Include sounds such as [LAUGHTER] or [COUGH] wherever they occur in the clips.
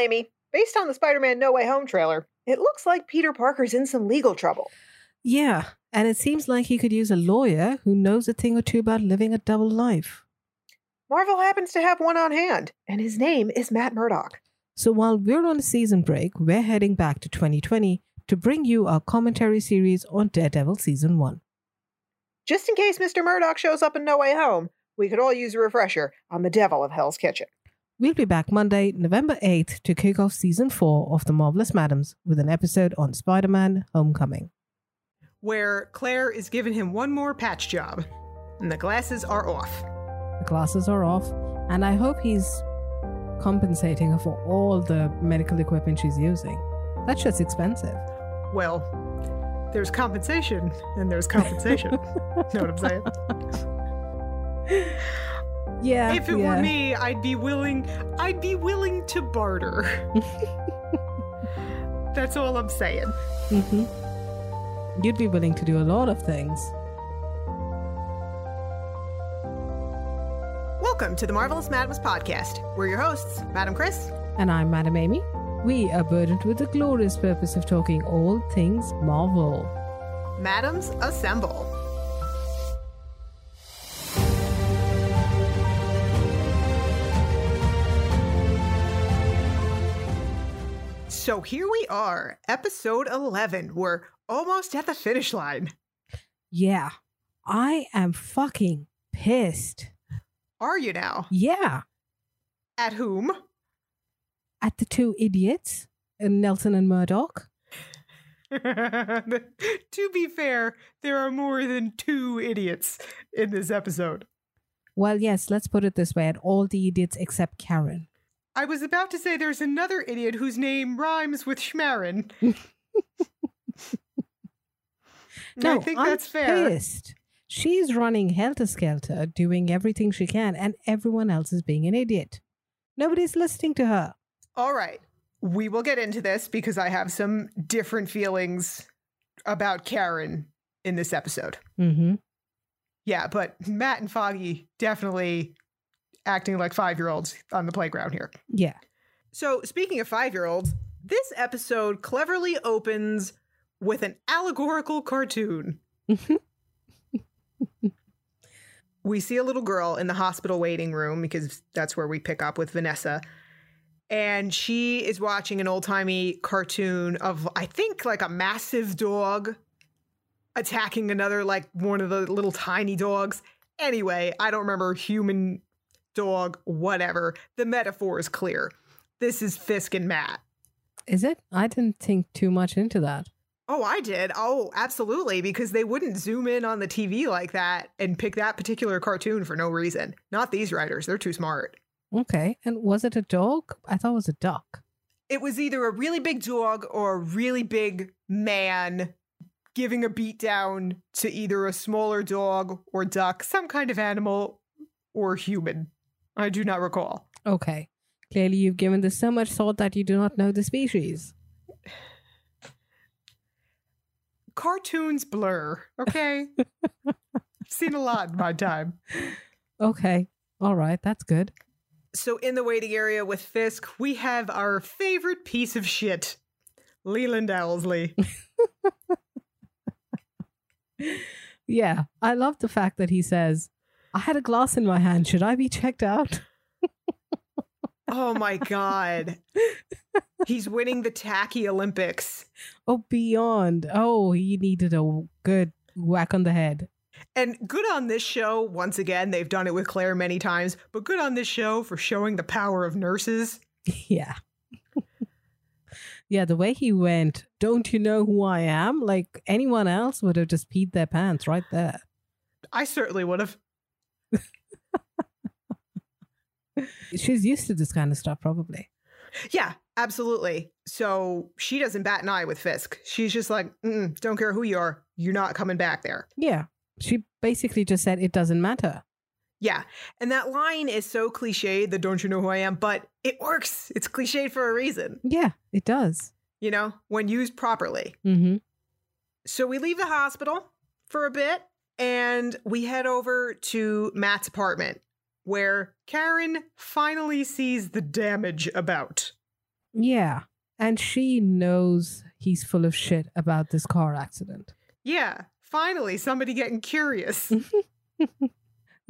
Amy. Based on the Spider Man No Way Home trailer, it looks like Peter Parker's in some legal trouble. Yeah, and it seems like he could use a lawyer who knows a thing or two about living a double life. Marvel happens to have one on hand, and his name is Matt Murdock. So while we're on a season break, we're heading back to 2020 to bring you our commentary series on Daredevil Season 1. Just in case Mr. Murdock shows up in No Way Home, we could all use a refresher on the devil of Hell's Kitchen. We'll be back Monday, November 8th to kick off Season 4 of The Marvelous Madams with an episode on Spider Man Homecoming. Where Claire is giving him one more patch job, and the glasses are off. The glasses are off, and I hope he's compensating her for all the medical equipment she's using. That's just expensive. Well, there's compensation and there's compensation. [LAUGHS] know what I'm saying? [LAUGHS] Yeah. If it yeah. were me, I'd be willing I'd be willing to barter. [LAUGHS] That's all I'm saying. hmm You'd be willing to do a lot of things. Welcome to the Marvelous Madams podcast. We're your hosts, Madam Chris. And I'm Madam Amy. We are burdened with the glorious purpose of talking all things Marvel. Madams assemble. So here we are, episode 11. We're almost at the finish line. Yeah. I am fucking pissed. Are you now? Yeah. At whom? At the two idiots, uh, Nelson and Murdock. [LAUGHS] to be fair, there are more than two idiots in this episode. Well, yes, let's put it this way at all the idiots except Karen. I was about to say there's another idiot whose name rhymes with Schmarin. [LAUGHS] No, I think I'm that's fair. Pissed. She's running helter skelter, doing everything she can, and everyone else is being an idiot. Nobody's listening to her. All right. We will get into this because I have some different feelings about Karen in this episode. Mm-hmm. Yeah, but Matt and Foggy definitely acting like five year olds on the playground here. Yeah. So, speaking of five year olds, this episode cleverly opens with an allegorical cartoon. Mm-hmm. [LAUGHS] we see a little girl in the hospital waiting room because that's where we pick up with Vanessa. And she is watching an old timey cartoon of, I think, like a massive dog attacking another, like one of the little tiny dogs. Anyway, I don't remember human, dog, whatever. The metaphor is clear. This is Fisk and Matt. Is it? I didn't think too much into that. Oh, I did. Oh, absolutely. Because they wouldn't zoom in on the TV like that and pick that particular cartoon for no reason. Not these writers. They're too smart. Okay. And was it a dog? I thought it was a duck. It was either a really big dog or a really big man giving a beat down to either a smaller dog or duck, some kind of animal or human. I do not recall. Okay. Clearly, you've given this so much thought that you do not know the species. Cartoons blur, okay? I've [LAUGHS] seen a lot in my time. Okay. All right. That's good. So, in the waiting area with Fisk, we have our favorite piece of shit, Leland Owlsley. [LAUGHS] Yeah. I love the fact that he says, I had a glass in my hand. Should I be checked out? [LAUGHS] oh my God. He's winning the tacky Olympics. Oh, beyond. Oh, he needed a good whack on the head. And good on this show, once again, they've done it with Claire many times, but good on this show for showing the power of nurses. [LAUGHS] Yeah. yeah, the way he went, don't you know who I am? Like anyone else would have just peed their pants right there. I certainly would have. She's used to this kind of stuff, probably. Yeah, absolutely. So she doesn't bat an eye with Fisk. She's just like, Mm-mm, don't care who you are, you're not coming back there. Yeah. She basically just said it doesn't matter. Yeah. And that line is so cliched, the don't you know who I am, but it works. It's cliched for a reason, Yeah, it does. you know, when used properly. Mm-hmm. So we leave the hospital for a bit and we head over to Matt's apartment where Karen finally sees the damage about. Yeah. And she knows he's full of shit about this car accident. Yeah, finally, somebody getting curious. [LAUGHS]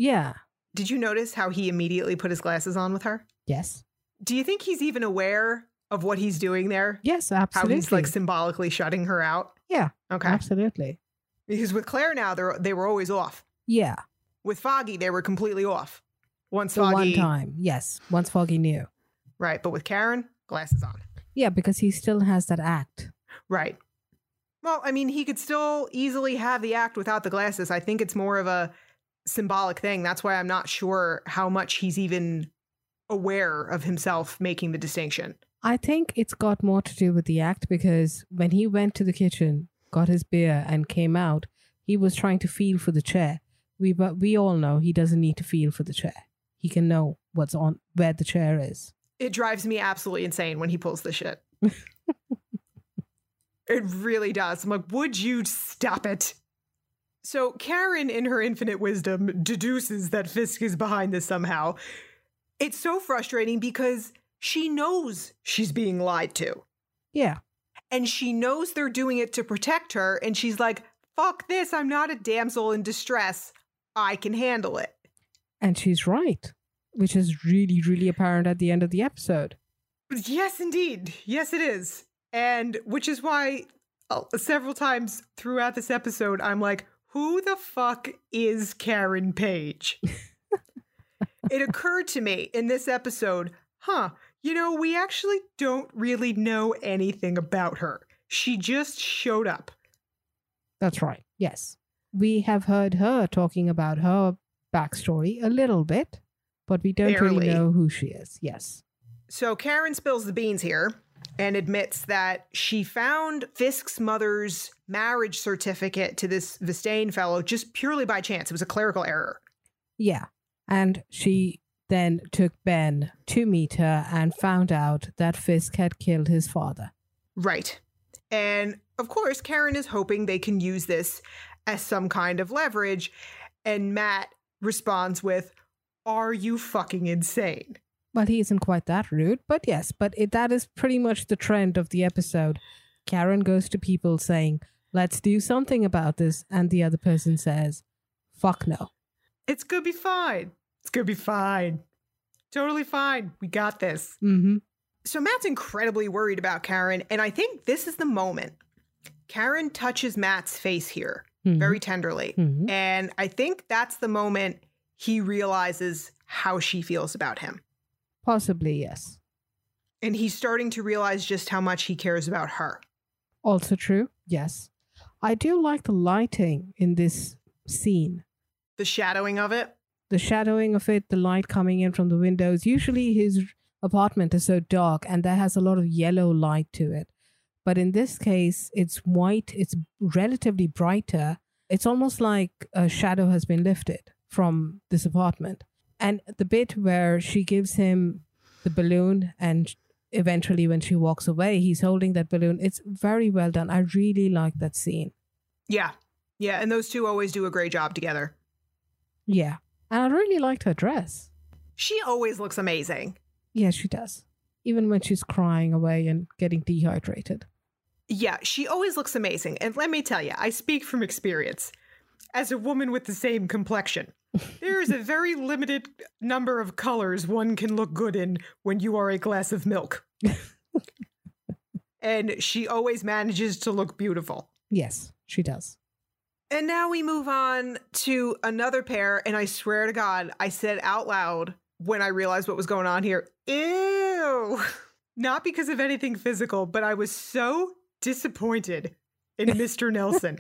Yeah. Did you notice how he immediately put his glasses on with her? Yes. Do you think he's even aware of what he's doing there? Yes, absolutely. How he's like symbolically shutting her out? Yeah. Okay. Absolutely. Because with Claire now, they they were always off. Yeah. With Foggy, they were completely off. Once The one time. Yes. Once Foggy knew. right? But with Karen, glasses on. Yeah, because he still has that act. Right. Well, I mean, he could still easily have the act without the glasses. I think it's more of a symbolic thing. That's why I'm not sure how much he's even aware of himself making the distinction. I think it's got more to do with the act because when he went to the kitchen, got his beer, and came out, he was trying to feel for the chair. We but we all know he doesn't need to feel for the chair. He can know what's on where the chair is. It drives me absolutely insane when he pulls the shit. [LAUGHS] it really does. I'm like, would you stop it? So Karen, in her infinite wisdom, deduces that Fisk is behind this somehow. It's so frustrating because she knows she's being lied to. Yeah. and she knows they're doing it to protect her and she's like fuck this i'm not a damsel in distress i can handle it And she's right, which is really, really apparent at the end of the episode. yes indeed yes it is and which is why uh, several times throughout this episode i'm like who the fuck is karen page [LAUGHS] it occurred to me in this episode huh you know we actually don't really know anything about her she just showed up That's right. Yes. We have heard her talking about her backstory a little bit, but we don't Barely. really know who she is. Yes. So Karen spills the beans here and admits that she found Fisk's mother's marriage certificate to this Vistain fellow just purely by chance. It was a clerical error. Yeah. And she then took Ben to meet her and found out that Fisk had killed his father. Right. And of course, Karen is hoping they can use this as some kind of leverage. And Matt responds with, Are you fucking insane? Well, he isn't quite that rude, but yes, but it, that is pretty much the trend of the episode. Karen goes to people saying, let's do something about this, and the other person says, fuck no. It's gonna be fine. It's gonna be fine. Totally fine. We got this. Mm-hmm. So Matt's incredibly worried about Karen, and I think this is the moment. Karen touches Matt's face here very tenderly. Mhm. And I think that's the moment he realizes how she feels about him. Possibly, yes. And he's starting to realize just how much he cares about her. Also true, yes. I do like the lighting in this scene. The shadowing of it. The shadowing of it, the light coming in from the windows. Usually his apartment is so dark and that has a lot of yellow light to it. But in this case, it's white, it's relatively brighter. It's almost like a shadow has been lifted from this apartment. And the bit where she gives him the balloon and eventually when she walks away, he's holding that balloon. It's very well done. I really like that scene. Yeah. Yeah. And those two always do a great job together. Yeah. And I really liked her dress. She always looks amazing. Yeah, she does. Even when she's crying away and getting dehydrated. Yeah, she always looks amazing. And let me tell you, I speak from experience. As a woman with the same complexion, there is a very limited number of colors one can look good in when you are a glass of milk. [LAUGHS] and she always manages to look beautiful. Yes, she does. And now we move on to another pair. And I swear to God, I said out loud when I realized what was going on here, ew. [LAUGHS] Not because of anything physical, but I was so disappointed in [LAUGHS] Mr. Nelson.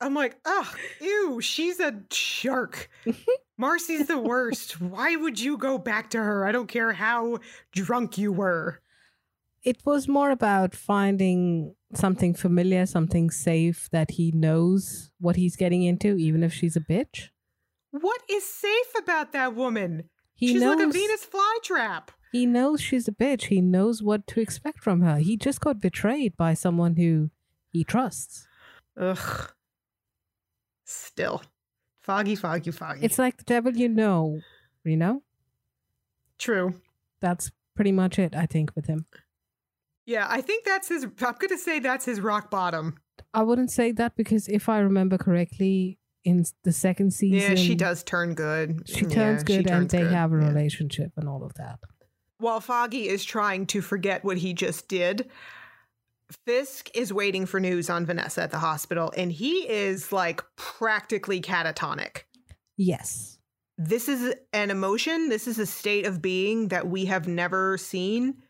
I'm like, oh, ew, she's a shark. [LAUGHS] Marcy's the worst. Why would you go back to her? I don't care how drunk you were. It was more about finding something familiar, something safe that he knows what he's getting into, even if she's a bitch. What is safe about that woman? He She's knows like a Venus flytrap. he knows she's a bitch. He knows what to expect from her. He just got betrayed by someone who he trusts. Ugh. Still. Foggy, foggy, foggy. It's like the devil you know, you know? true. That's pretty much it, I think, with him. Yeah, I think that's his. I'm going to say that's his rock bottom. I wouldn't say that because if I remember correctly, in the second season, Yeah, she does turn good. She Yeah, turns she good, and turns they good. have a Yeah. relationship and all of that. While Foggy is trying to forget what he just did, Fisk is waiting for news on Vanessa at the hospital, and he is like practically catatonic. Yes. This is an emotion, this is a state of being that we have never seen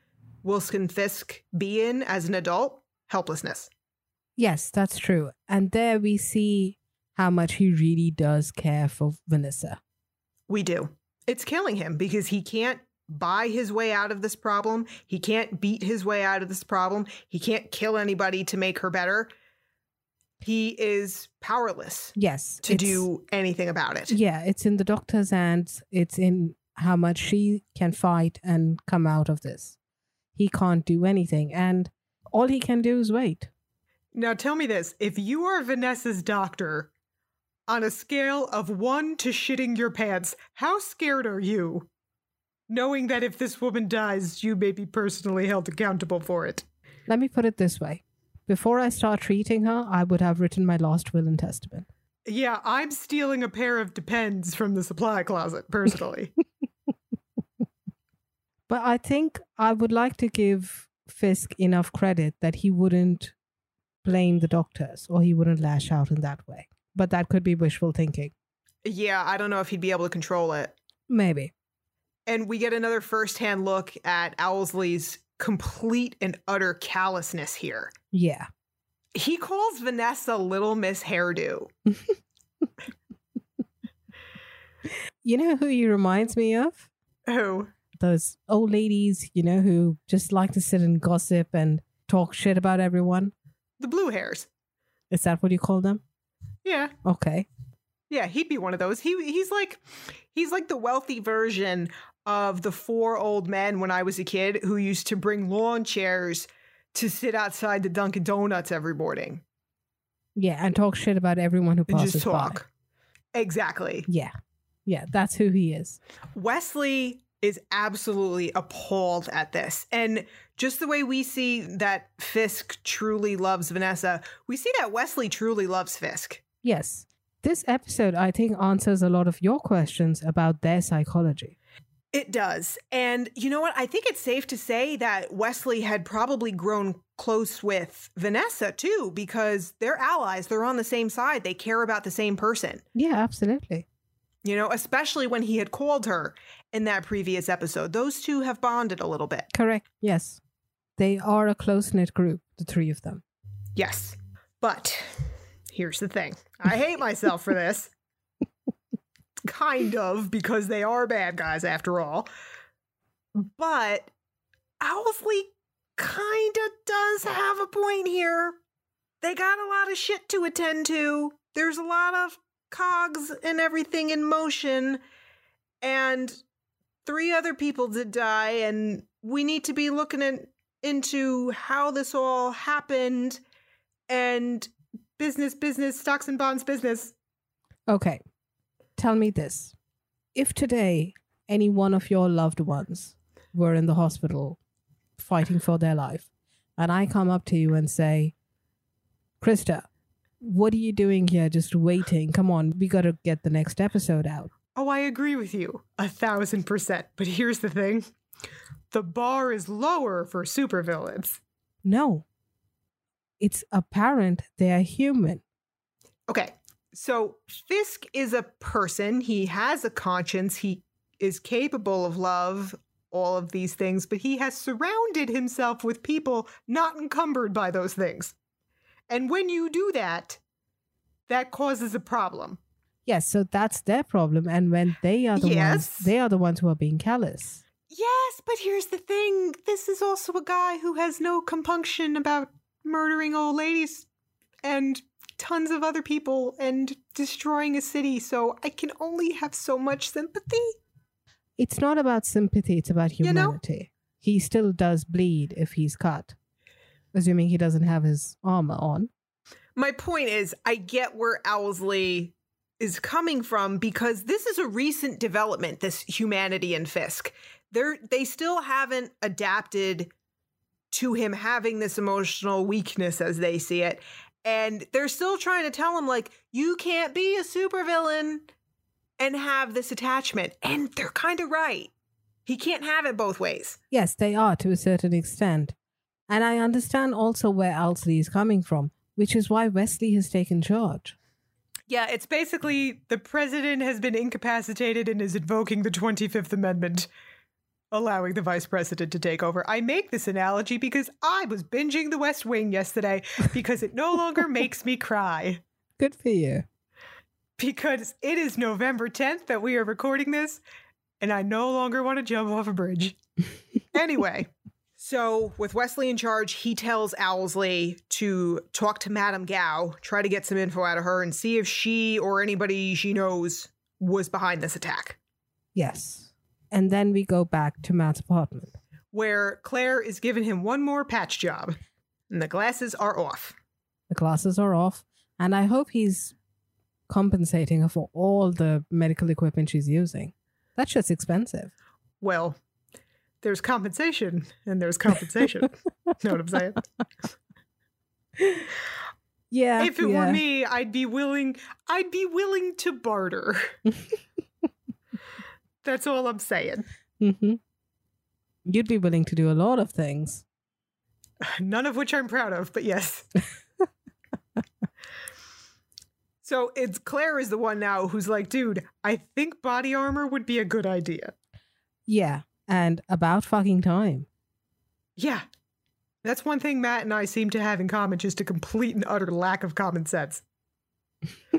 Wilson Fisk be in as an adult helplessness. Yes, that's true. And there we see how much he really does care for Vanessa. We do. It's killing him because he can't buy his way out of this problem. He can't beat his way out of this problem. He can't kill anybody to make her better. He is powerless Yes. to do anything about it. Yeah, it's in the doctor's hands. It's in how much she can fight and come out of this. He can't do anything. And all he can do is wait. Now tell me this if you are Vanessa's doctor, on a scale of one to shitting your pants, how scared are you? Knowing that if this woman dies, you may be personally held accountable for it. Let me put it this way before I start treating her, I would have written my last will and testament. Yeah, I'm stealing a pair of Depends from the supply closet, personally. [LAUGHS] But I think I would like to give Fisk enough credit that he wouldn't blame the doctors or he wouldn't lash out in that way. But that could be wishful thinking. yeah, I don't know if he'd be able to control it. Maybe. And we get another firsthand look at Owlsley's complete and utter callousness here. Yeah. He calls Vanessa Little Miss Hairdo. [LAUGHS] You know who he reminds me of? Who? Those old ladies, you know, who just like to sit and gossip and talk shit about everyone. The blue hairs. Is that what you call them? Yeah. Okay. Yeah, he'd be one of those. He he's like he's like the wealthy version of the four old men when I was a kid who used to bring lawn chairs to sit outside the Dunkin' Donuts every morning Yeah, and talk shit about everyone who and passes just by. Exactly. Yeah. Yeah, that's who he is. Wesley is absolutely appalled at this. And just the way we see that Fisk truly loves Vanessa, we see that Wesley truly loves Fisk. Yes. This episode, I think, answers a lot of your questions about their psychology. It does. And you know what? I think it's safe to say that Wesley had probably grown close with Vanessa too, because they're allies. They're on the same side. They care about the same person. Yeah, absolutely. You know, especially when he had called her in that previous episode. Those two have bonded a little bit. Correct. Yes. They are a close knit group, the three of them. Yes. But here's the thing I hate myself for this. [LAUGHS] kind of, because they are bad guys after all. But Owlsley kind of does have a point here. They got a lot of shit to attend to. There's a lot of cogs and everything in motion. And three other people did die. And we need to be looking at, into how this all happened and business, business, stocks and bonds business. Okay. Tell me this. If today any one of your loved ones were in the hospital fighting for their life, and I come up to you and say, Krista, what are you doing here just waiting? Come on, we got to get the next episode out. Oh, I agree with you a thousand percent. But here's the thing the bar is lower for supervillains. No. It's apparent they are human. Okay, so Fisk is a person. He has a conscience. He is capable of love, all of these things, but he has surrounded himself with people not encumbered by those things. And when you do that, that causes a problem. Yes, so that's their problem. And when they are the Yes. ones, they are the ones who are being callous. Yes, but here's the thing this is also a guy who has no compunction about murdering old ladies and tons of other people and destroying a city, so I can only have so much sympathy. It's not about sympathy, it's about You know? humanity. He still does bleed if he's cut, assuming he doesn't have his armor on. My point is, I get where Owlsley is coming from because this is a recent development, this humanity and Fisk. they're they still haven't adapted to him having this emotional weakness as they see it. And they're still trying to tell him, like, you can't be a supervillain and have this attachment. And they're kind of right. He can't have it both ways. Yes, they are to a certain extent. And I understand also where Owlsley is coming from, which is why Wesley has taken charge. Yeah, it's basically the president has been incapacitated and is invoking the 25th Amendment, allowing the vice president to take over. I make this analogy because I was binging The West Wing yesterday because it no longer [LAUGHS] makes me cry. Good for you. Because it is November 10th that we are recording this, and I no longer want to jump off a bridge. [LAUGHS] anyway, so with Wesley in charge, he tells Owlsley to talk to Madame Gao, try to get some info out of her, and see if she or anybody she knows was behind this attack. Yes. And then we go back to Matt's apartment. Where Claire is giving him one more patch job, and the glasses are off. The glasses are off, and I hope he's compensating her for all the medical equipment she's using. That shit's expensive. Well, there's compensation and there's compensation. [LAUGHS] know what I'm saying? Yeah. if it yeah. were me, I'd be willing I'd be willing to barter. [LAUGHS] That's all I'm saying. hmm You'd be willing to do a lot of things. [SIGHS] None of which I'm proud of, but yes. [LAUGHS] so it's Claire is the one now who's like, dude, I think body armor would be a good idea. Yeah. And about fucking time. Yeah. That's one thing Matt and I seem to have in common, just a complete and utter lack of common sense. [LAUGHS]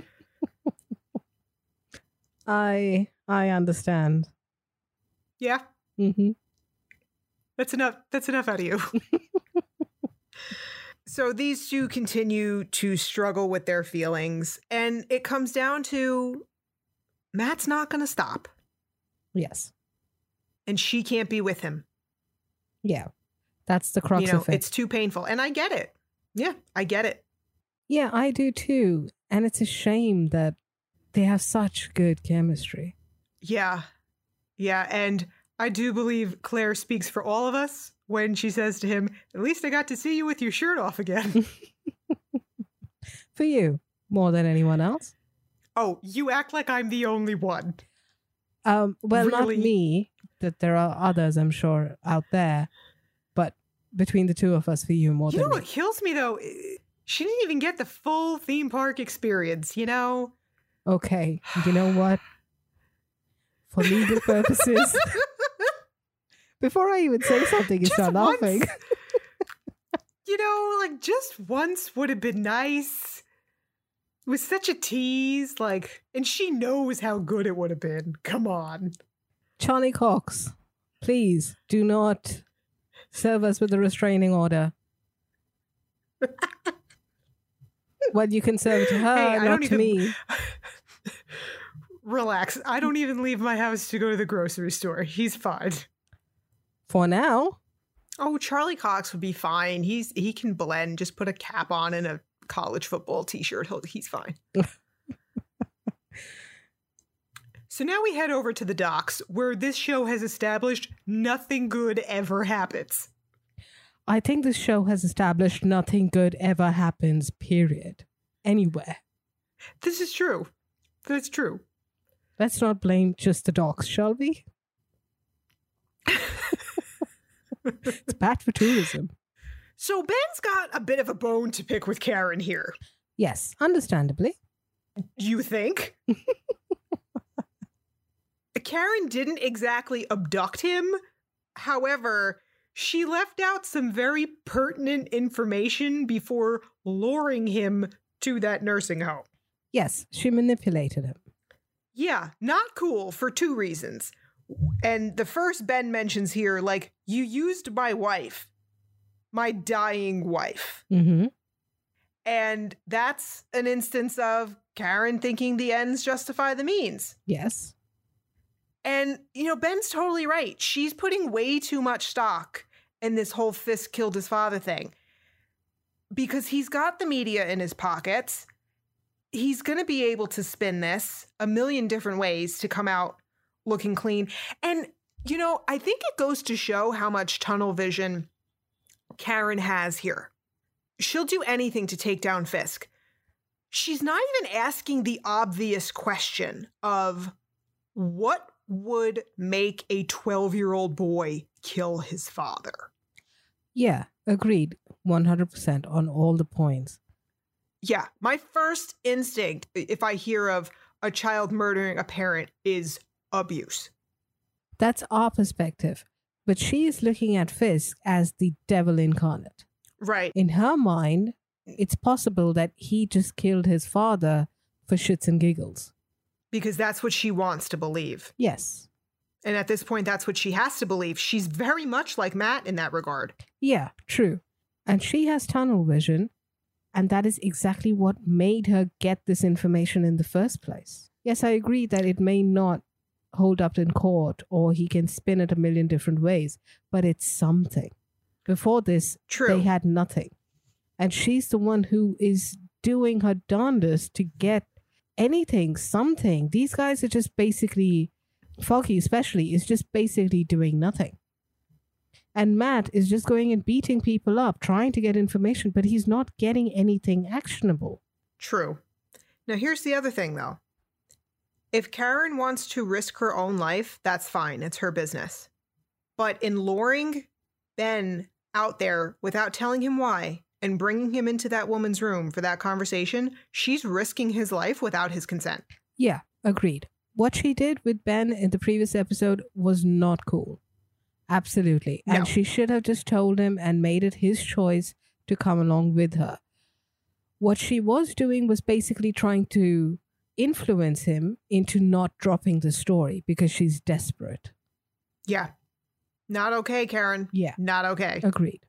I I understand. Yeah, Mm-hmm. that's enough. That's enough out of you. [LAUGHS] so these two continue to struggle with their feelings, and it comes down to Matt's not going to stop, Yes. and she can't be with him. Yeah. That's the crux you know, of it. it's too painful, and I get it. Yeah, I get it. Yeah, I do too. And it's a shame that they have such good chemistry. Yeah, yeah, and I do believe Claire speaks for all of us when she says to him, "At least I got to see you with your shirt off again." [LAUGHS] [LAUGHS] For you, more than anyone else. oh, you act like I'm the only one. Um, well, not me. That there are others, I'm sure, out there. But between the two of us, for you more You know than what me. kills me though? She didn't even get the full theme park experience, you know? Okay, you know what? For legal [LAUGHS] purposes, [LAUGHS] before I even say something, you start once. laughing. [LAUGHS] you know, like just once would have been nice. It was such a tease, like, and she knows how good it would have been. Come on. Charlie Cox, please do not serve us with a restraining order. well, you can serve it to her, Hey, not to even- me. Relax. I don't even leave my house to go to the grocery store. He's fine. For now, Oh, Charlie Cox would be fine. He's he can blend. Just put a cap on and a college football t-shirt. He'll, he's fine. [LAUGHS] so now we head over to the docks where this show has established nothing good ever happens. I think this show has established nothing good ever happens, period. Anywhere. This is true. That's true. Let's not blame just the dogs, shall we? [LAUGHS] it's bad for tourism. So Ben's got a bit of a bone to pick with Karen here. Yes, understandably. You think? [LAUGHS] Karen didn't exactly abduct him. However, she left out some very pertinent information before luring him to that nursing home. Yes, she manipulated him. Yeah, not cool for two reasons. And the first Ben mentions here like, you used my wife, my dying wife. Mm-hmm. And that's an instance of Karen thinking the ends justify the means. Yes. And, you know, Ben's totally right. She's putting way too much stock in this whole Fisk killed his father thing because he's got the media in his pockets. He's going to be able to spin this a million different ways to come out looking clean. And You know, I think it goes to show how much tunnel vision Karen has here. She'll do anything to take down Fisk. She's not even asking the obvious question of what would make a 12 year old boy kill his father? Yeah, agreed 100% on all the points. Yeah, my first instinct, if I hear of a child murdering a parent, is abuse. That's our perspective. But she is looking at Fisk as the devil incarnate. Right. In her mind, it's possible that he just killed his father for shits and giggles. Because that's what she wants to believe. Yes. And at this point, that's what she has to believe. She's very much like Matt in that regard. Yeah, true. And she has tunnel vision. And that is exactly what made her get this information in the first place. Yes, I agree that it may not hold up in court or he can spin it a million different ways, but it's something. Before this, True. they had nothing. And she's the one who is doing her darndest to get anything, something. These guys are just basically, Foggy especially, is just basically doing nothing. And Matt is just going and beating people up, trying to get information, but he's not getting anything actionable. True. Now, here's the other thing, though. If Karen wants to risk her own life, that's fine. It's her business. But in luring Ben out there without telling him why and bringing him into that woman's room for that conversation, she's risking his life without his consent. Yeah, agreed. What she did with Ben in the previous episode was not cool. Absolutely. No. And she should have just told him and made it his choice to come along with her. What she was doing was basically trying to influence him into not dropping the story because she's desperate. Yeah. Not okay, Karen. Yeah, Not okay. agreed.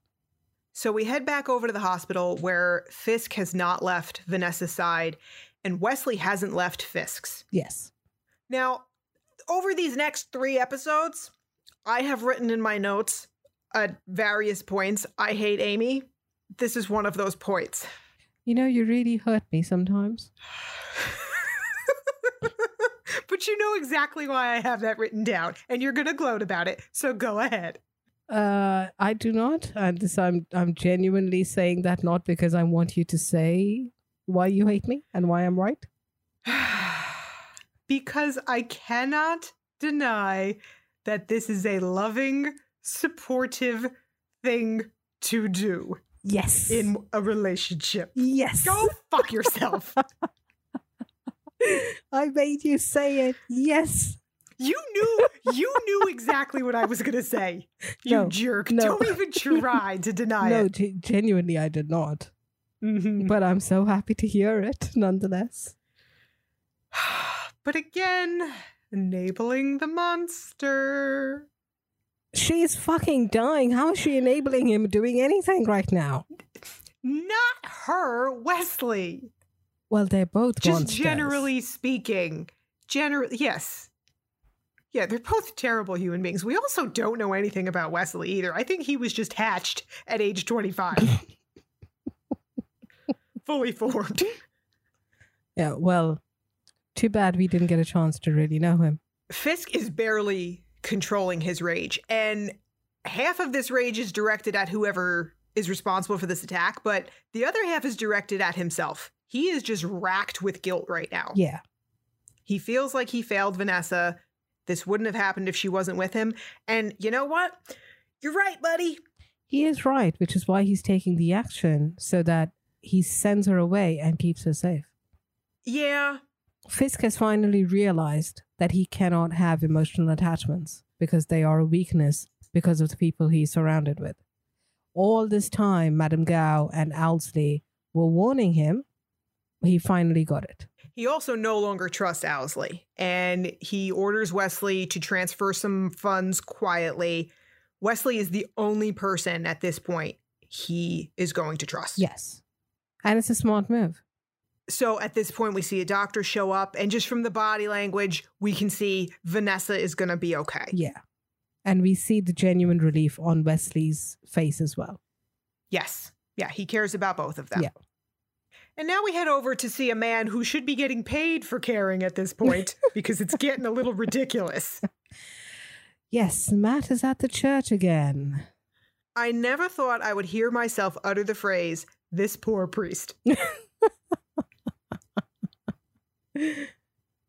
So we head back over to the hospital where Fisk has not left Vanessa's side and Wesley hasn't left Fisk's. Yes. Now, over these next three episodes, I have written in my notes at various points, I hate Amy. This is one of those points. You know, you really hurt me sometimes. [LAUGHS] but you know exactly why I have that written down, and you're going to gloat about it. So go ahead. Uh, I do not, and this I'm I'm genuinely saying that not because I want you to say why you hate me and why I'm right. [SIGHS] because I cannot deny that this is a loving, supportive thing to do Yes. in a relationship. yes. Go fuck yourself. [LAUGHS] I made you say it. Yes. You knew you knew exactly what I was gonna say. You No, jerk. no. Don't even try to deny no, it. ge- genuinely, I did not. Mhm. But I'm so happy to hear it nonetheless. [SIGHS] but again, enabling the monster. She's fucking dying. How is she enabling him doing anything right now? Not her, Wesley. Well, they're both Just monsters. generally speaking. Generally, yes. Yeah, they're both terrible human beings. We also don't know anything about Wesley either. I think he was just hatched at age 25. [LAUGHS] Fully formed. Yeah, well, too bad we didn't get a chance to really know him. Fisk is barely controlling his rage, and half of this rage is directed at whoever is responsible for this attack, but the other half is directed at himself. He is just racked with guilt right now. Yeah. He feels like he failed Vanessa. This wouldn't have happened if she wasn't with him. And you know what? You're right, buddy. He is right, which is why he's taking the action so that he sends her away and keeps her safe. Yeah. Fisk has finally realized that he cannot have emotional attachments because they are a weakness because of the people he's surrounded with. All this time, Madame Gao and Owlsley were warning him. He finally got it. He also no longer trusts Owlsley, and he orders Wesley to transfer some funds quietly. Wesley is the only person at this point he is going to trust. Yes. And it's a smart move. So at this point, we see a doctor show up, and just from the body language, we can see Vanessa is going to be okay. Yeah. And we see the genuine relief on Wesley's face as well. Yes. Yeah, he cares about both of them. Yeah. And now we head over to see a man who should be getting paid for caring at this point [LAUGHS] because it's getting a little ridiculous. [LAUGHS] Yes, Matt is at the church again. I never thought I would hear myself utter the phrase, this poor priest. [LAUGHS]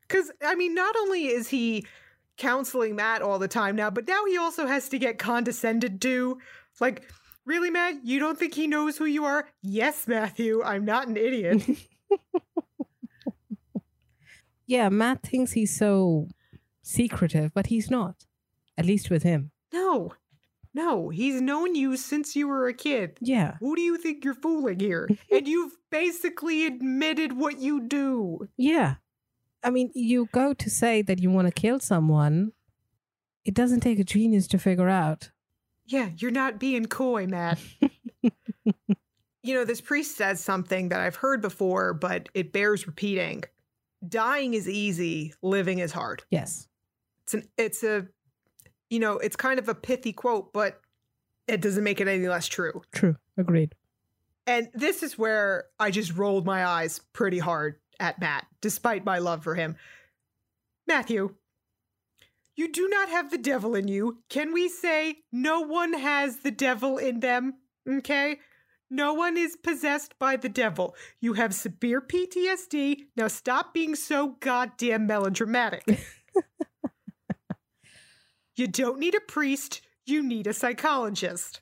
Because, I mean, not only is he counseling Matt all the time now, but now he also has to get condescended to. Like, really, Matt? You don't think he knows who you are? Yes, Matthew. I'm not an idiot. [LAUGHS] yeah, Matt thinks he's so secretive, but he's not. At least with him. No. No, he's known you since you were a kid. Yeah. Who do you think you're fooling here? [LAUGHS] and you've basically admitted what you do. Yeah. I mean, you go to say that you want to kill someone. It doesn't take a genius to figure out. Yeah, you're not being coy, Matt. [LAUGHS] you know, this priest says something that I've heard before, but it bears repeating. Dying is easy, living is hard. Yes. It's an it's a you know, it's kind of a pithy quote, but it doesn't make it any less true. True. Agreed. And this is where I just rolled my eyes pretty hard at Matt, despite my love for him. Matthew, you do not have the devil in you. Can we say no one has the devil in them? Okay? No one is possessed by the devil. You have severe PTSD. Now stop being so goddamn melodramatic. [LAUGHS] you don't need a priest, you need a psychologist.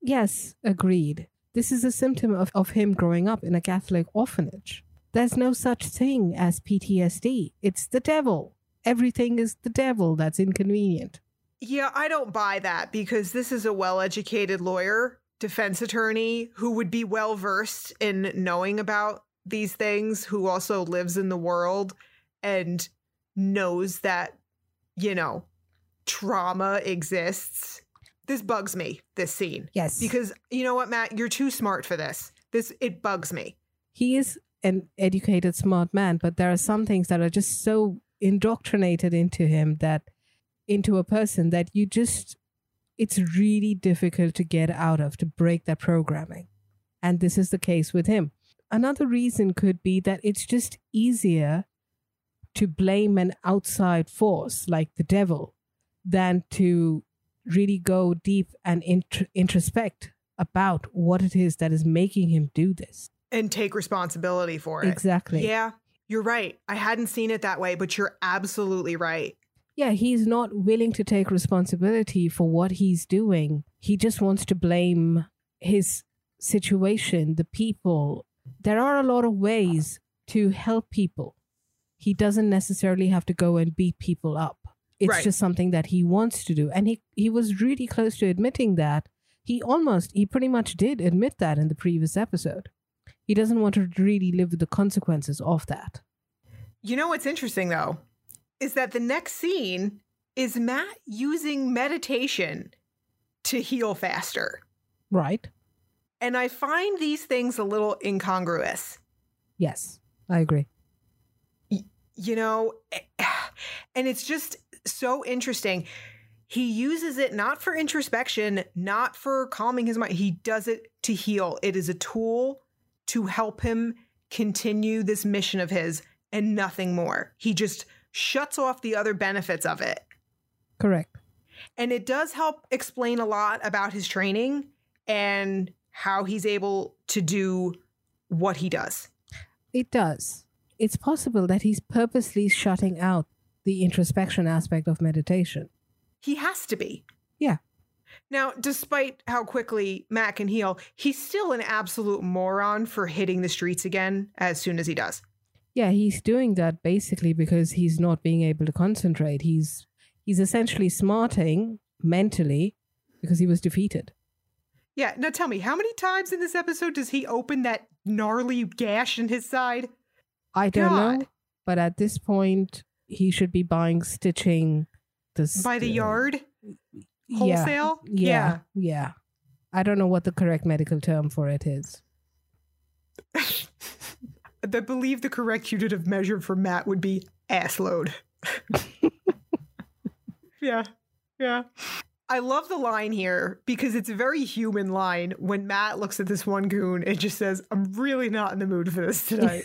Yes, agreed. This is a symptom of, of him growing up in a Catholic orphanage. There's no such thing as PTSD. It's the devil. Everything is the devil that's inconvenient. Yeah, I don't buy that because this is a well educated lawyer, defense attorney who would be well versed in knowing about these things, who also lives in the world and knows that, you know, trauma exists. This bugs me, this scene. Yes. Because you know what, Matt? You're too smart for this. This, it bugs me. He is an educated, smart man, but there are some things that are just so indoctrinated into him that into a person that you just it's really difficult to get out of to break that programming and this is the case with him another reason could be that it's just easier to blame an outside force like the devil than to really go deep and int- introspect about what it is that is making him do this and take responsibility for it. exactly Yeah, you're right. I hadn't seen it that way, but you're absolutely right. yeah, he's not willing to take responsibility for what he's doing. He just wants to blame his situation, the people. There are a lot of ways to help people. He doesn't necessarily have to go and beat people up. It's Right. just something that he wants to do. And he, he was really close to admitting that. He almost, he pretty much did admit that in the previous episode. He doesn't want to really live with the consequences of that. You know what's interesting though is that the next scene is Matt using meditation to heal faster. Right? And I find these things a little incongruous. Yes, I agree. You know, [SIGHS] and it's just so interesting. He uses it not for introspection, not for calming his mind. He does it to heal. It is a tool to help him continue this mission of his and nothing more. He just shuts off the other benefits of it. Correct. And it does help explain a lot about his training and how he's able to do what he does. It does. It's possible that he's purposely shutting out the introspection aspect of meditation. He has to be. Yeah. Now, despite how quickly Matt can heal, he's still an absolute moron for hitting the streets again as soon as he does. Yeah, he's doing that basically because he's not being able to concentrate. He's he's essentially smarting mentally because he was defeated. Yeah, now tell me, how many times in this episode does he open that gnarly gash in his side? I don't know, but at this point he should be buying stitching this By the yard? yeah, Wholesale? Yeah, yeah. I don't know what the correct medical term for it is. [LAUGHS] I believe the correct unit of measure for Matt would be ass load. [LAUGHS] yeah, yeah. I love the line here because it's a very human line when Matt looks at this one goon and just says, I'm really not in the mood for this [LAUGHS] tonight.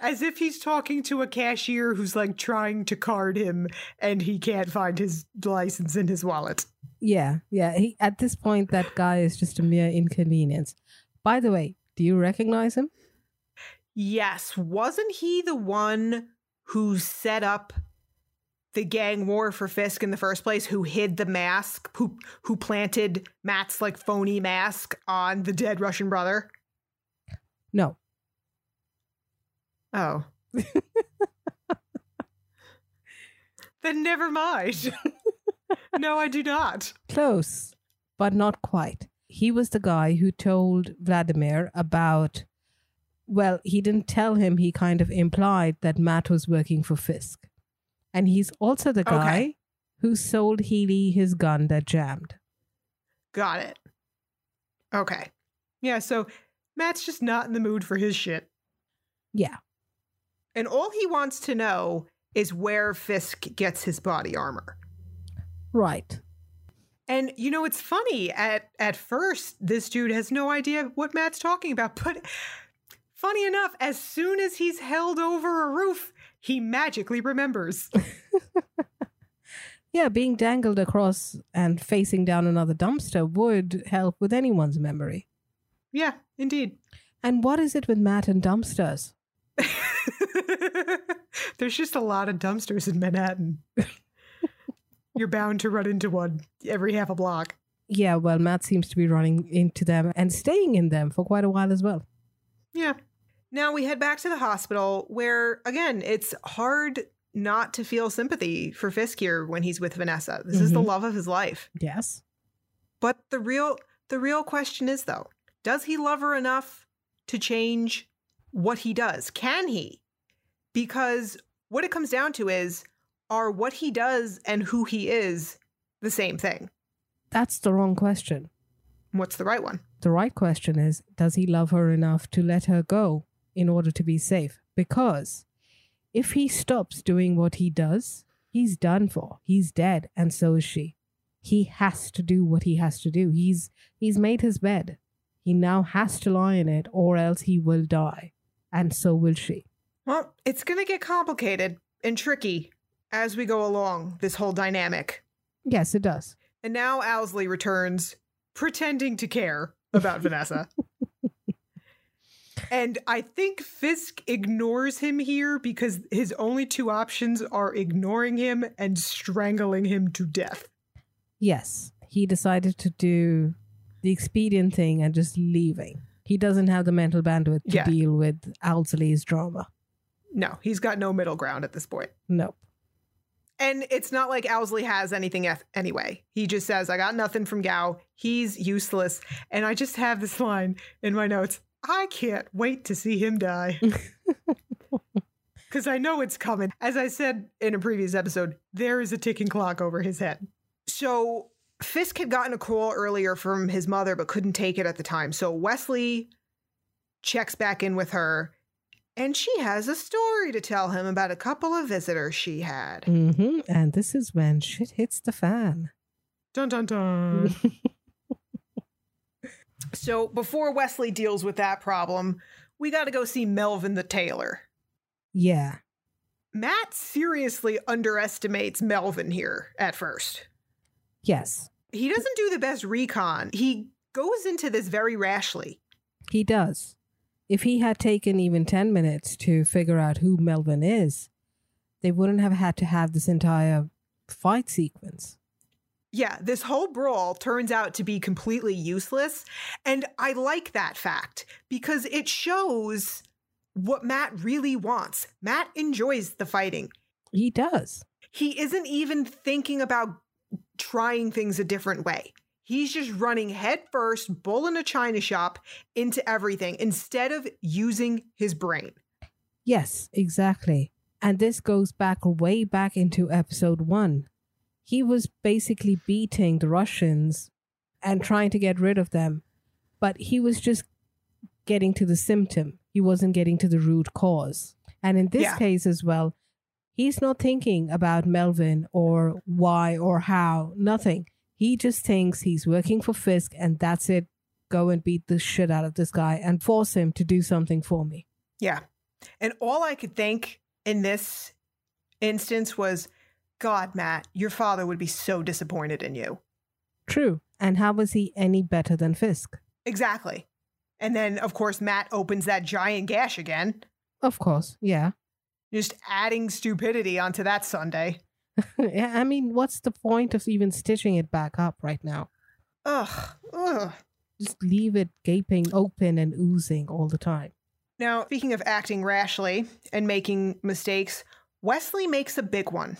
As if he's talking to a cashier who's like trying to card him and he can't find his license in his wallet. Yeah, yeah. He, at this point, that guy is just a mere inconvenience. By the way, do you recognize him? Yes. Wasn't he the one who set up the gang war for Fisk in the first place, who hid the mask, who who planted Matt's like phony mask on the dead Russian brother? No. Oh. [LAUGHS] then never mind. [LAUGHS] no, I do not. Close, but not quite. He was the guy who told Vladimir about. Well, he didn't tell him, he kind of implied that Matt was working for Fisk. And he's also the guy Okay. who sold Healy his gun that jammed. Got it. Okay. Yeah, so Matt's just not in the mood for his shit. Yeah. And all he wants to know is where Fisk gets his body armor. Right. And you know, it's funny. At at first, this dude has no idea what Matt's talking about. But funny enough, as soon as he's held over a roof, he magically remembers. [LAUGHS] Yeah, being dangled across and facing down another dumpster would help with anyone's memory. yeah, indeed. And what is it with Matt and dumpsters? [LAUGHS] [LAUGHS] There's just a lot of dumpsters in Manhattan. [LAUGHS] You're bound to run into one every half a block. Yeah, well, Matt seems to be running into them and staying in them for quite a while as well. Yeah. Now we head back to the hospital where, again, it's hard not to feel sympathy for Fisk here when he's with Vanessa. This is the Mhm. love of his life. Yes. But the real the real question is though, does he love her enough to change what he does? Can he? Because what it comes down to is are what he does and who he is the same thing? That's the wrong question. What's the right one? The right question is Does he love her enough to let her go in order to be safe? Because if he stops doing what he does, he's done for. He's dead, and so is she. He has to do what he has to do. He's he's made his bed. He now has to lie in it, or else he will die. And so will she. Well, it's going to get complicated and tricky as we go along this whole dynamic. Yes, it does. And now Owlsley returns, pretending to care about Vanessa. [LAUGHS] And I think Fisk ignores him here because his only two options are ignoring him and strangling him to death. Yes, he decided to do the expedient thing and just leaving. He doesn't have the mental bandwidth to Yeah. deal with Owlsley's drama. No, he's got no middle ground at this point. Nope. And it's not like Owsley has anything eth- anyway. He just says, I got nothing from Gao. He's useless. And I just have this line in my notes I can't wait to see him die. [LAUGHS] Because I know it's coming. As I said in a previous episode, there is a ticking clock over his head. So Fisk had gotten a call earlier from his mother, but couldn't take it at the time. So Wesley checks back in with her, and she has a story to tell him about a couple of visitors she had. hmm And this is when shit hits the fan. Dun dun dun. [LAUGHS] so before Wesley deals with that problem, we got to go see Melvin the tailor. yeah. Matt seriously underestimates Melvin here at first. Yes, He doesn't do the best recon. He goes into this very rashly. he does. If he had taken even 10 minutes to figure out who Melvin is, they wouldn't have had to have this entire fight sequence. Yeah, this whole brawl turns out to be completely useless. And I like that fact because it shows what Matt really wants. Matt enjoys the fighting. He does. he isn't even thinking about trying things a different way. He's just running headfirst, bull in a china shop into everything instead of using his brain. Yes, exactly. And this goes back way back into episode one. He was basically beating the Russians and trying to get rid of them, but he was just getting to the symptom. He wasn't getting to the root cause. And in this Yeah. case as well, he's not thinking about Melvin or why or how, nothing. He just thinks he's working for Fisk and that's it. Go and beat the shit out of this guy and force him to do something for me. Yeah. And all I could think in this instance was, God, Matt, your father would be so disappointed in you. True. And how was he any better than Fisk? Exactly. And then, of course, Matt opens that giant gash again, Of course, yeah. Just adding stupidity onto that Sunday. [LAUGHS] yeah, I mean, what's the point of even stitching it back up right now? Ugh. Ugh. Just leave it gaping open and oozing all the time. Now, speaking of acting rashly and making mistakes, Wesley makes a big one.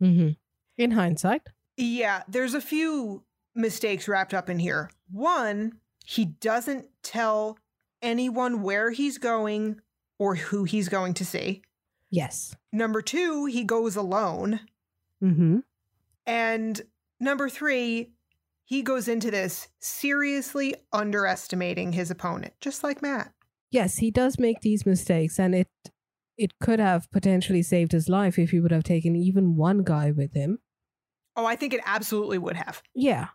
hmm In hindsight, Yeah, there's a few mistakes wrapped up in here. One, he doesn't tell anyone where he's going or who he's going to see. Yes. Number two, he goes alone. hmm And number three, he goes into this seriously underestimating his opponent, just like Matt. Yes, he does make these mistakes, and it it could have potentially saved his life if he would have taken even one guy with him. Oh, I think it absolutely would have. Yeah,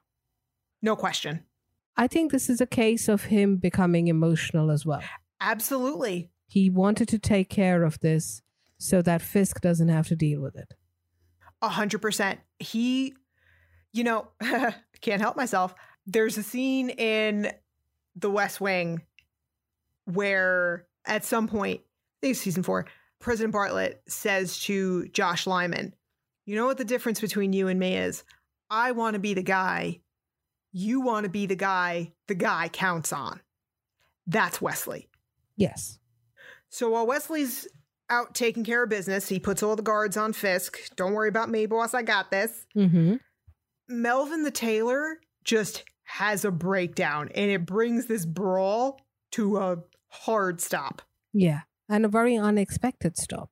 No question. I think this is a case of him becoming emotional as well. Absolutely. He wanted to take care of this so that Fisk doesn't have to deal with it. A hundred percent. He, you know, [LAUGHS] can't help myself. There's a scene in The West Wing where at some point, I think it's season four, President Bartlet says to Josh Lyman, You know what the difference between you and me is? I want to be the guy. You want to be the guy the guy counts on. That's Wesley. Yes. So while Wesley's out taking care of business, he puts all the guards on Fisk. Don't worry about me, boss. I got this. hmm Melvin the Tailor just has a breakdown and it brings this brawl to a hard stop. Yeah. And a very unexpected stop.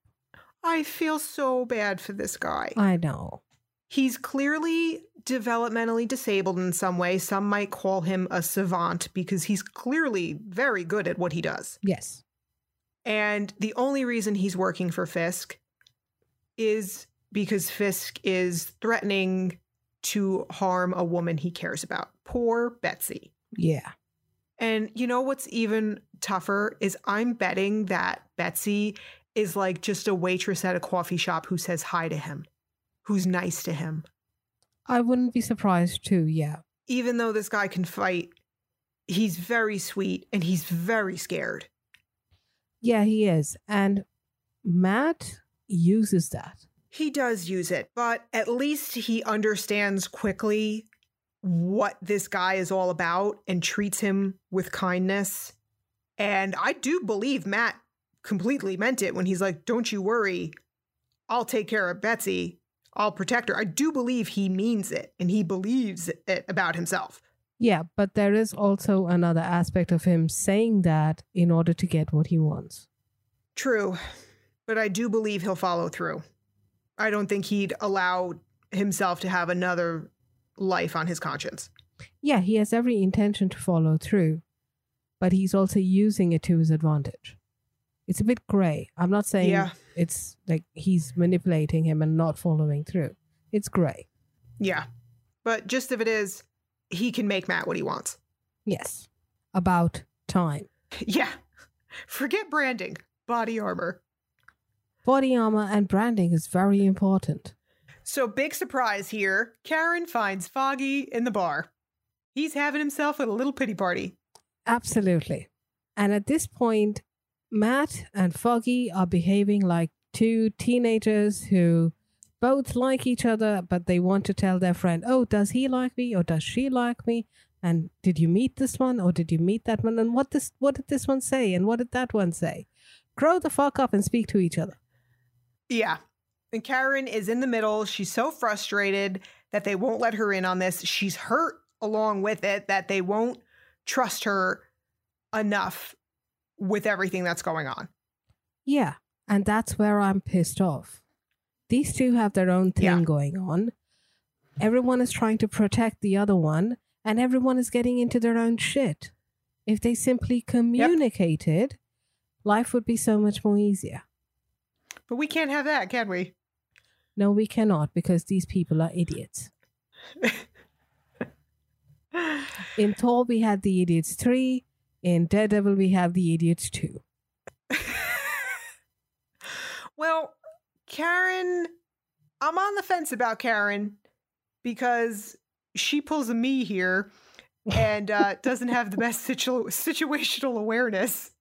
I feel so bad for this guy. I know. He's clearly developmentally disabled in some way. Some might call him a savant because he's clearly very good at what he does. Yes. And the only reason he's working for Fisk is because Fisk is threatening to harm a woman he cares about. Poor Betsy. Yeah. And you know what's even tougher is I'm betting that Betsy is like just a waitress at a coffee shop who says hi to him, who's nice to him. I wouldn't be surprised too. Yeah. Even though this guy can fight, he's very sweet and he's very scared. Yeah, he is. And Matt uses that. He does use it, but at least he understands quickly what this guy is all about and treats him with kindness. And I do believe Matt completely meant it when he's like, Don't you worry, I'll take care of Betsy, I'll protect her. I do believe he means it and he believes it about himself. Yeah, but there is also another aspect of him saying that in order to get what he wants. True, but I do believe he'll follow through. I don't think he'd allow himself to have another life on his conscience. Yeah, he has every intention to follow through, but he's also using it to his advantage. It's a bit gray. I'm not saying Yeah. it's like he's manipulating him and not following through. It's gray. Yeah. But just if it is, he can make Matt what he wants. Yes. About time. Yeah. Forget branding, body armor. Body armor and branding is very important. So, big surprise here Karen finds Foggy in the bar. He's having himself a little pity party. Absolutely. And at this point, Matt and Foggy are behaving like two teenagers who both like each other, but they want to tell their friend, Oh, does he like me or does she like me? And did you meet this one or did you meet that one? And what this what did this one say? And what did that one say? Grow the fuck up and speak to each other. Yeah. And Karen is in the middle. She's so frustrated that they won't let her in on this. She's hurt along with it that they won't trust her enough with everything that's going on. Yeah. And that's where I'm pissed off. These two have their own thing Yeah. going on. Everyone is trying to protect the other one, and everyone is getting into their own shit. If they simply communicated, life would be so much more easier. But we can't have that, can we? No, we cannot because these people are idiots. [LAUGHS] In Thor, we had the idiots 3. In Daredevil, we have the idiots 2. [LAUGHS] Karen, I'm on the fence about Karen because she pulls a me here and uh, [LAUGHS] doesn't have the best situ- situational awareness.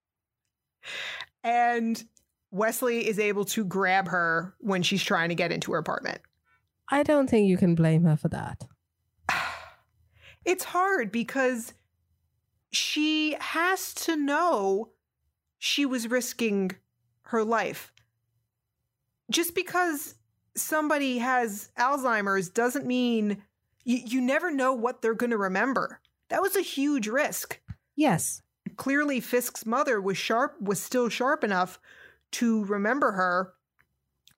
And Wesley is able to grab her when she's trying to get into her apartment. I don't think you can blame her for that. [SIGHS] It's hard because she has to know she was risking her life. Just because somebody has Alzheimer's doesn't mean you, you never know what they're going to remember. That was a huge risk. Yes. Clearly, Fisk's mother was sharp, was still sharp enough to remember her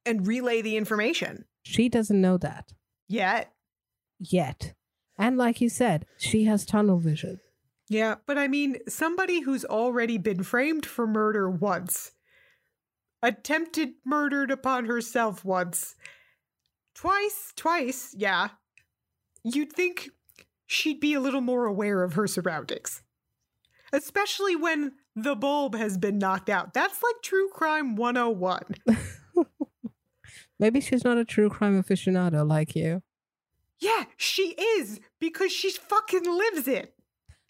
and relay the information. She doesn't know that Yet, yet. And like you said, she has tunnel vision. Yeah, but I mean, somebody who's already been framed for murder once, attempted murdered upon herself once, twice, twice, yeah. You'd think she'd be a little more aware of her surroundings. Especially when the bulb has been knocked out. That's like true crime 101. [LAUGHS] Maybe she's not a true crime aficionado like you. Yeah, she is because she fucking lives it.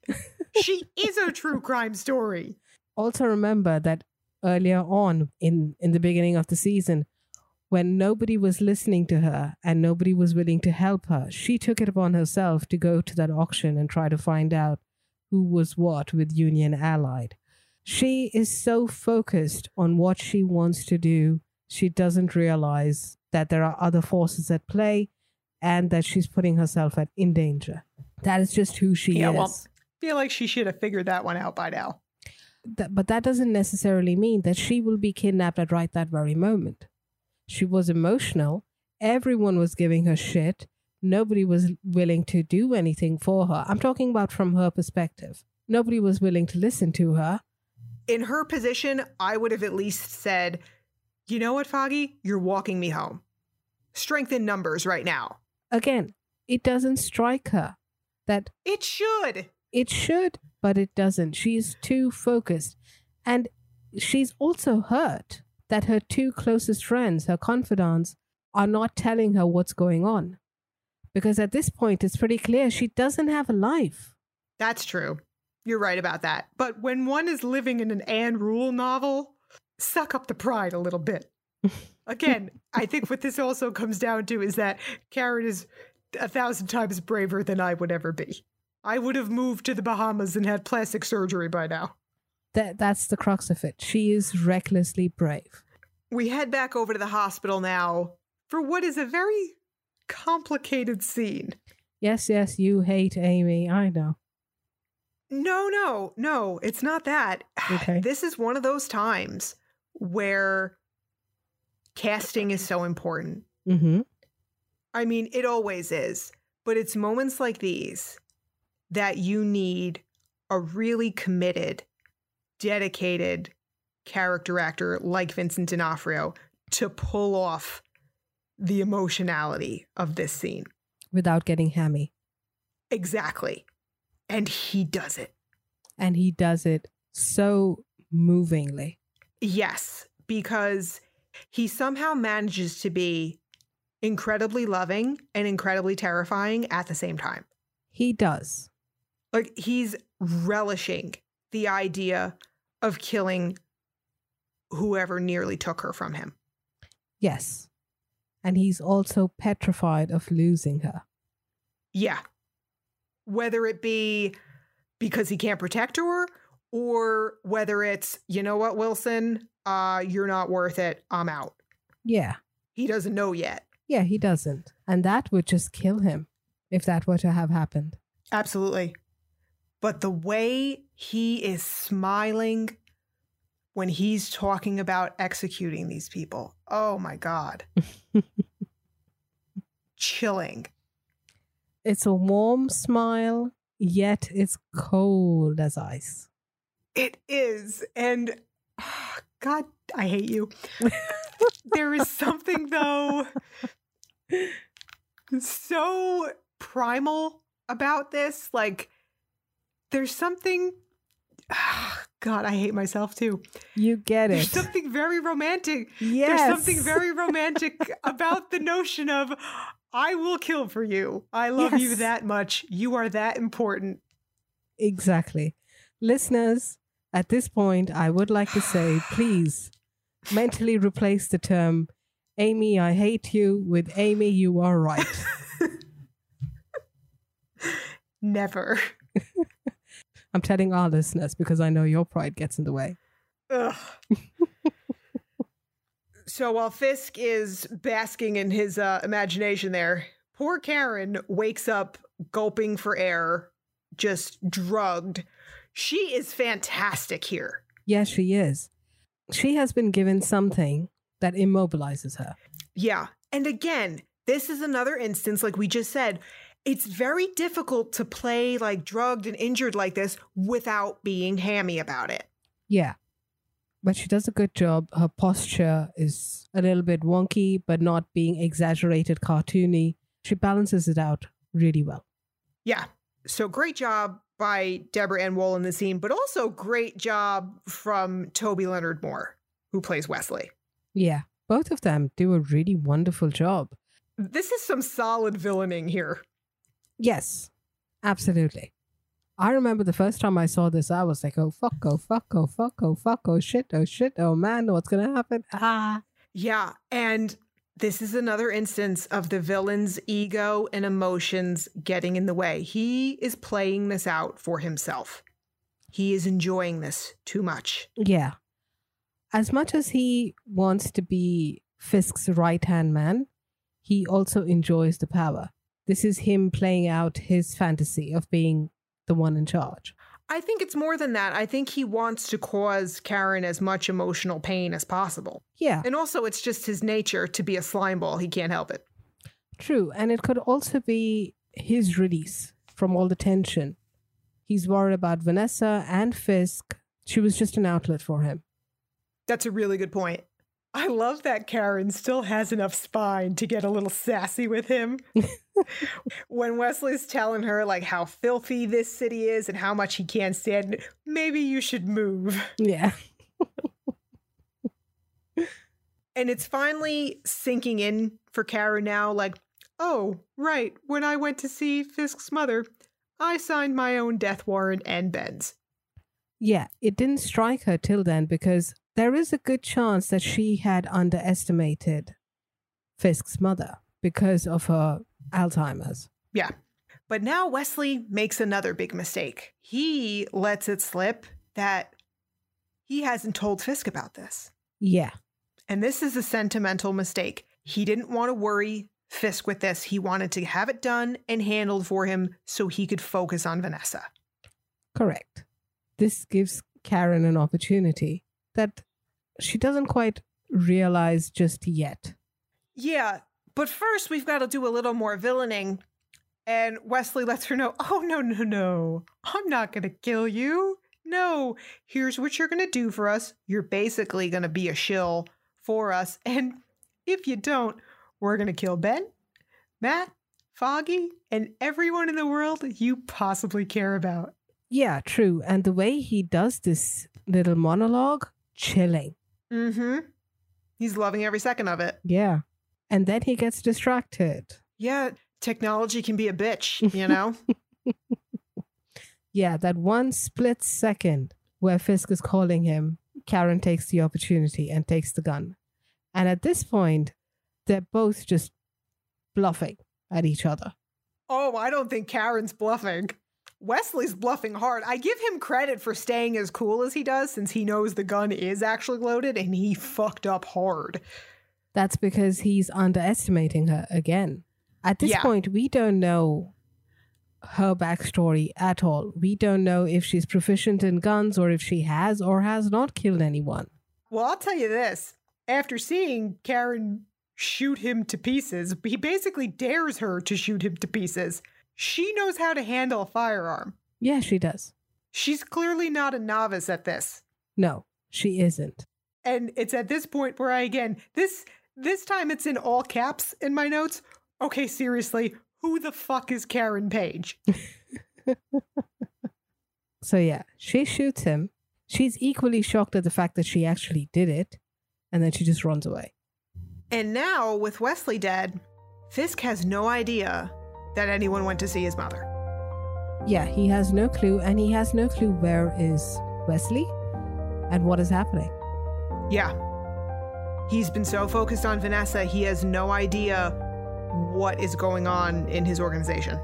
[LAUGHS] she is a true crime story. Also remember that earlier on in in the beginning of the season when nobody was listening to her and nobody was willing to help her, she took it upon herself to go to that auction and try to find out who was what with Union Allied. She is so focused on what she wants to do, she doesn't realize that there are other forces at play and that she's putting herself at in danger. That is just who she Yeah, is. well- feel like she should have figured that one out by now. That- but that doesn't necessarily mean that she will be kidnapped at right that very moment. She was emotional. Everyone was giving her shit. Nobody was willing to do anything for her. I'm talking about from her perspective. Nobody was willing to listen to her. In her position, I would have at least said, you know what, Foggy? You're walking me home. Strength in numbers right now. Again, it doesn't strike her that It should. it should, but it doesn't. She's too focused. And she's also hurt that her two closest friends, her confidants, are not telling her what's going on. Because at this point, it's pretty clear she doesn't have a life. That's true. You're right about that. But when one is living in an Ann Rule novel, suck up the pride a little bit. [LAUGHS] Again, I think what this also comes down to is that Karen is a thousand times braver than I would ever be. I would have moved to the Bahamas and had plastic surgery by now. That that's the crux of it. She is recklessly brave. We head back over to the hospital now for what is a very complicated scene. Yes, yes, you hate Amy. I know. No, no, no, it's not that. [SIGHS] Okay. This is one of those times where casting is so important. Mm-hmm. I mean, it always is, but it's moments like these that you need a really committed, dedicated character actor like Vincent D'Onofrio to pull off the emotionality of this scene. Without getting hammy. Exactly. And he does it. And he does it so movingly. Yes, because he somehow manages to be incredibly loving and incredibly terrifying at the same time. He does. Like he's relishing the idea of killing whoever nearly took her from him. Yes. And he's also petrified of losing her. Yeah. Whether it be because he can't protect her or whether it's, you know what, Wilson, uh, you're not worth it. I'm out. Yeah. He doesn't know yet. Yeah, he doesn't. And that would just kill him if that were to have happened. Absolutely. But the way he is smiling when he's talking about executing these people, oh my God. [LAUGHS] Chilling. It's a warm smile, yet it's cold as ice. It is. And ah, [SIGHS] God, I hate you. [LAUGHS] there is something, though, [LAUGHS] so primal about this. Like, there's something. ah, God, I hate myself too. You get it. There's something very romantic. Yes. There's something very [LAUGHS] romantic about the notion of I will kill for you. I love you that much. You are that important. Exactly. Listeners, at this point, I would like to say [SIGHS] please mentally replace the term Amy, I hate you with Amy, you are right. [LAUGHS] Never. [LAUGHS] I'm telling our listeners because I know your pride gets in the way. Ugh. [LAUGHS] so while Fisk is basking in his uh, imagination there, poor Karen wakes up gulping for air, just drugged. She is fantastic here. Yes, she is. She has been given something that immobilizes her. Yeah. And again, this is another instance, like we just said, it's very difficult to play like drugged and injured like this without being hammy about it. Yeah. But she does a good job. Her posture is a little bit wonky, but not being exaggerated cartoony. She balances it out really well. Yeah. So great job by Deborah Ann Woll in the scene, but also great job from Toby Leonard Moore, who plays Wesley. Yeah. Both of them do a really wonderful job. This is some solid villaining here. Yes, absolutely. I remember the first time I saw this, I was like, oh, fuck, oh, fuck, oh, fuck, oh, fuck, oh, shit, oh, shit, oh, man, what's going to happen? Ah. Yeah. And this is another instance of the villain's ego and emotions getting in the way. He is playing this out for himself. He is enjoying this too much. Yeah. As much as he wants to be Fisk's right hand man, he also enjoys the power. This is him playing out his fantasy of being the one in charge. I think it's more than that. I think he wants to cause Karen as much emotional pain as possible. Yeah, And also, it's just his nature to be a slimeball. He can't help it. true. And it could also be his release from all the tension. He's worried about Vanessa and Fisk. She was just an outlet for him. That's a really good point. I love that Karen still has enough spine to get a little sassy with him. [LAUGHS] when Wesley's telling her like how filthy this city is and how much he can't stand maybe you should move. Yeah. And it's finally sinking in for Karen now like, oh, right, when I went to see Fisk's mother, I signed my own death warrant and Ben's. Yeah, it didn't strike her till then because there is a good chance that she had underestimated Fisk's mother because of her Alzheimer's. Yeah. But now Wesley makes another big mistake. He lets it slip that he hasn't told Fisk about this. Yeah, And this is a sentimental mistake. He didn't want to worry Fisk with this. He wanted to have it done and handled for him so he could focus on Vanessa. correct. This gives Karen an opportunity that she doesn't quite realize just yet. Yeah, but first we've got to do a little more villaining. And Wesley lets her know, oh, no, no, no. I'm not going to kill you. No, here's what you're going to do for us. You're basically going to be a shill for us. And if you don't, we're going to kill Ben, Matt, Foggy, and everyone in the world you possibly care about. Yeah, true. And the way he does this little monologue, chilling. Mm hmm. He's loving every second of it. Yeah. And then he gets distracted. Yeah, technology can be a bitch, [LAUGHS] you know? Yeah, that one split second where Fisk is calling him, Karen takes the opportunity and takes the gun. And at this point, they're both just bluffing at each other. Oh, I don't think Karen's bluffing. Wesley's bluffing hard. I give him credit for staying as cool as he does since he knows the gun is actually loaded and he fucked up hard. That's because he's underestimating her again. At this Yeah. point, we don't know her backstory at all. We don't know if she's proficient in guns or if she has or has not killed anyone. Well, I'll tell you this. After seeing Karen shoot him to pieces, he basically dares her to shoot him to pieces. She knows how to handle a firearm. Yeah, she does. She's clearly not a novice at this. No, she isn't. And it's at this point where I again, this this time it's in all caps in my notes. Okay, seriously, who the fuck is Karen Page? [LAUGHS] So yeah, she shoots him. She's equally shocked at the fact that she actually did it, and then she just runs away. And now, with Wesley dead, Fisk has no idea that anyone went to see his mother. Yeah, he has no clue, and he has no clue where is Wesley and what is happening. Yeah. He's been so focused on Vanessa, he has no idea what is going on in his organization.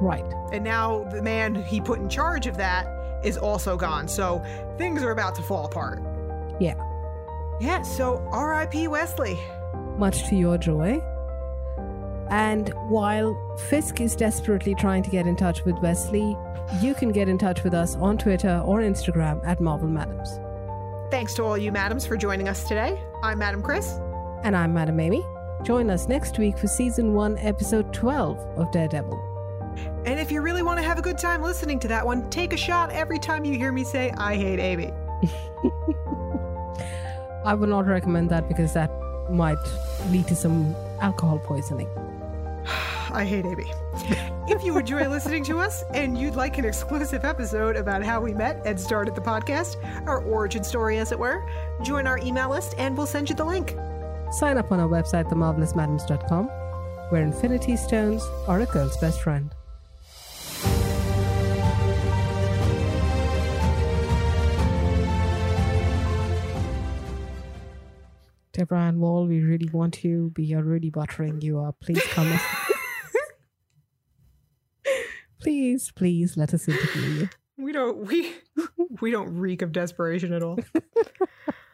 Right. And now the man he put in charge of that is also gone. So things are about to fall apart. Yeah. Yeah, so RIP Wesley. Much to your joy. And while Fisk is desperately trying to get in touch with Wesley, you can get in touch with us on Twitter or Instagram at Marvel Madams. Thanks to all you madams for joining us today. I'm Madam Chris. And I'm Madam Amy. Join us next week for season 1, episode 12 of Daredevil. And if you really want to have a good time listening to that one, take a shot every time you hear me say, I hate Amy. [LAUGHS] I would not recommend that because that might lead to some alcohol poisoning. [SIGHS] I hate Amy. if you enjoy listening to us and you'd like an exclusive episode about how we met and started the podcast, our origin story, as it were, join our email list and we'll send you the link. Sign up on our website, themarvelousmadams.com, where Infinity Stones are a girl's best friend. Deborah Ann Woll, we really want you. We are really buttering you up. Please come. [LAUGHS] please, please let us interview you. We don't we [LAUGHS] we don't reek of desperation at all. [LAUGHS]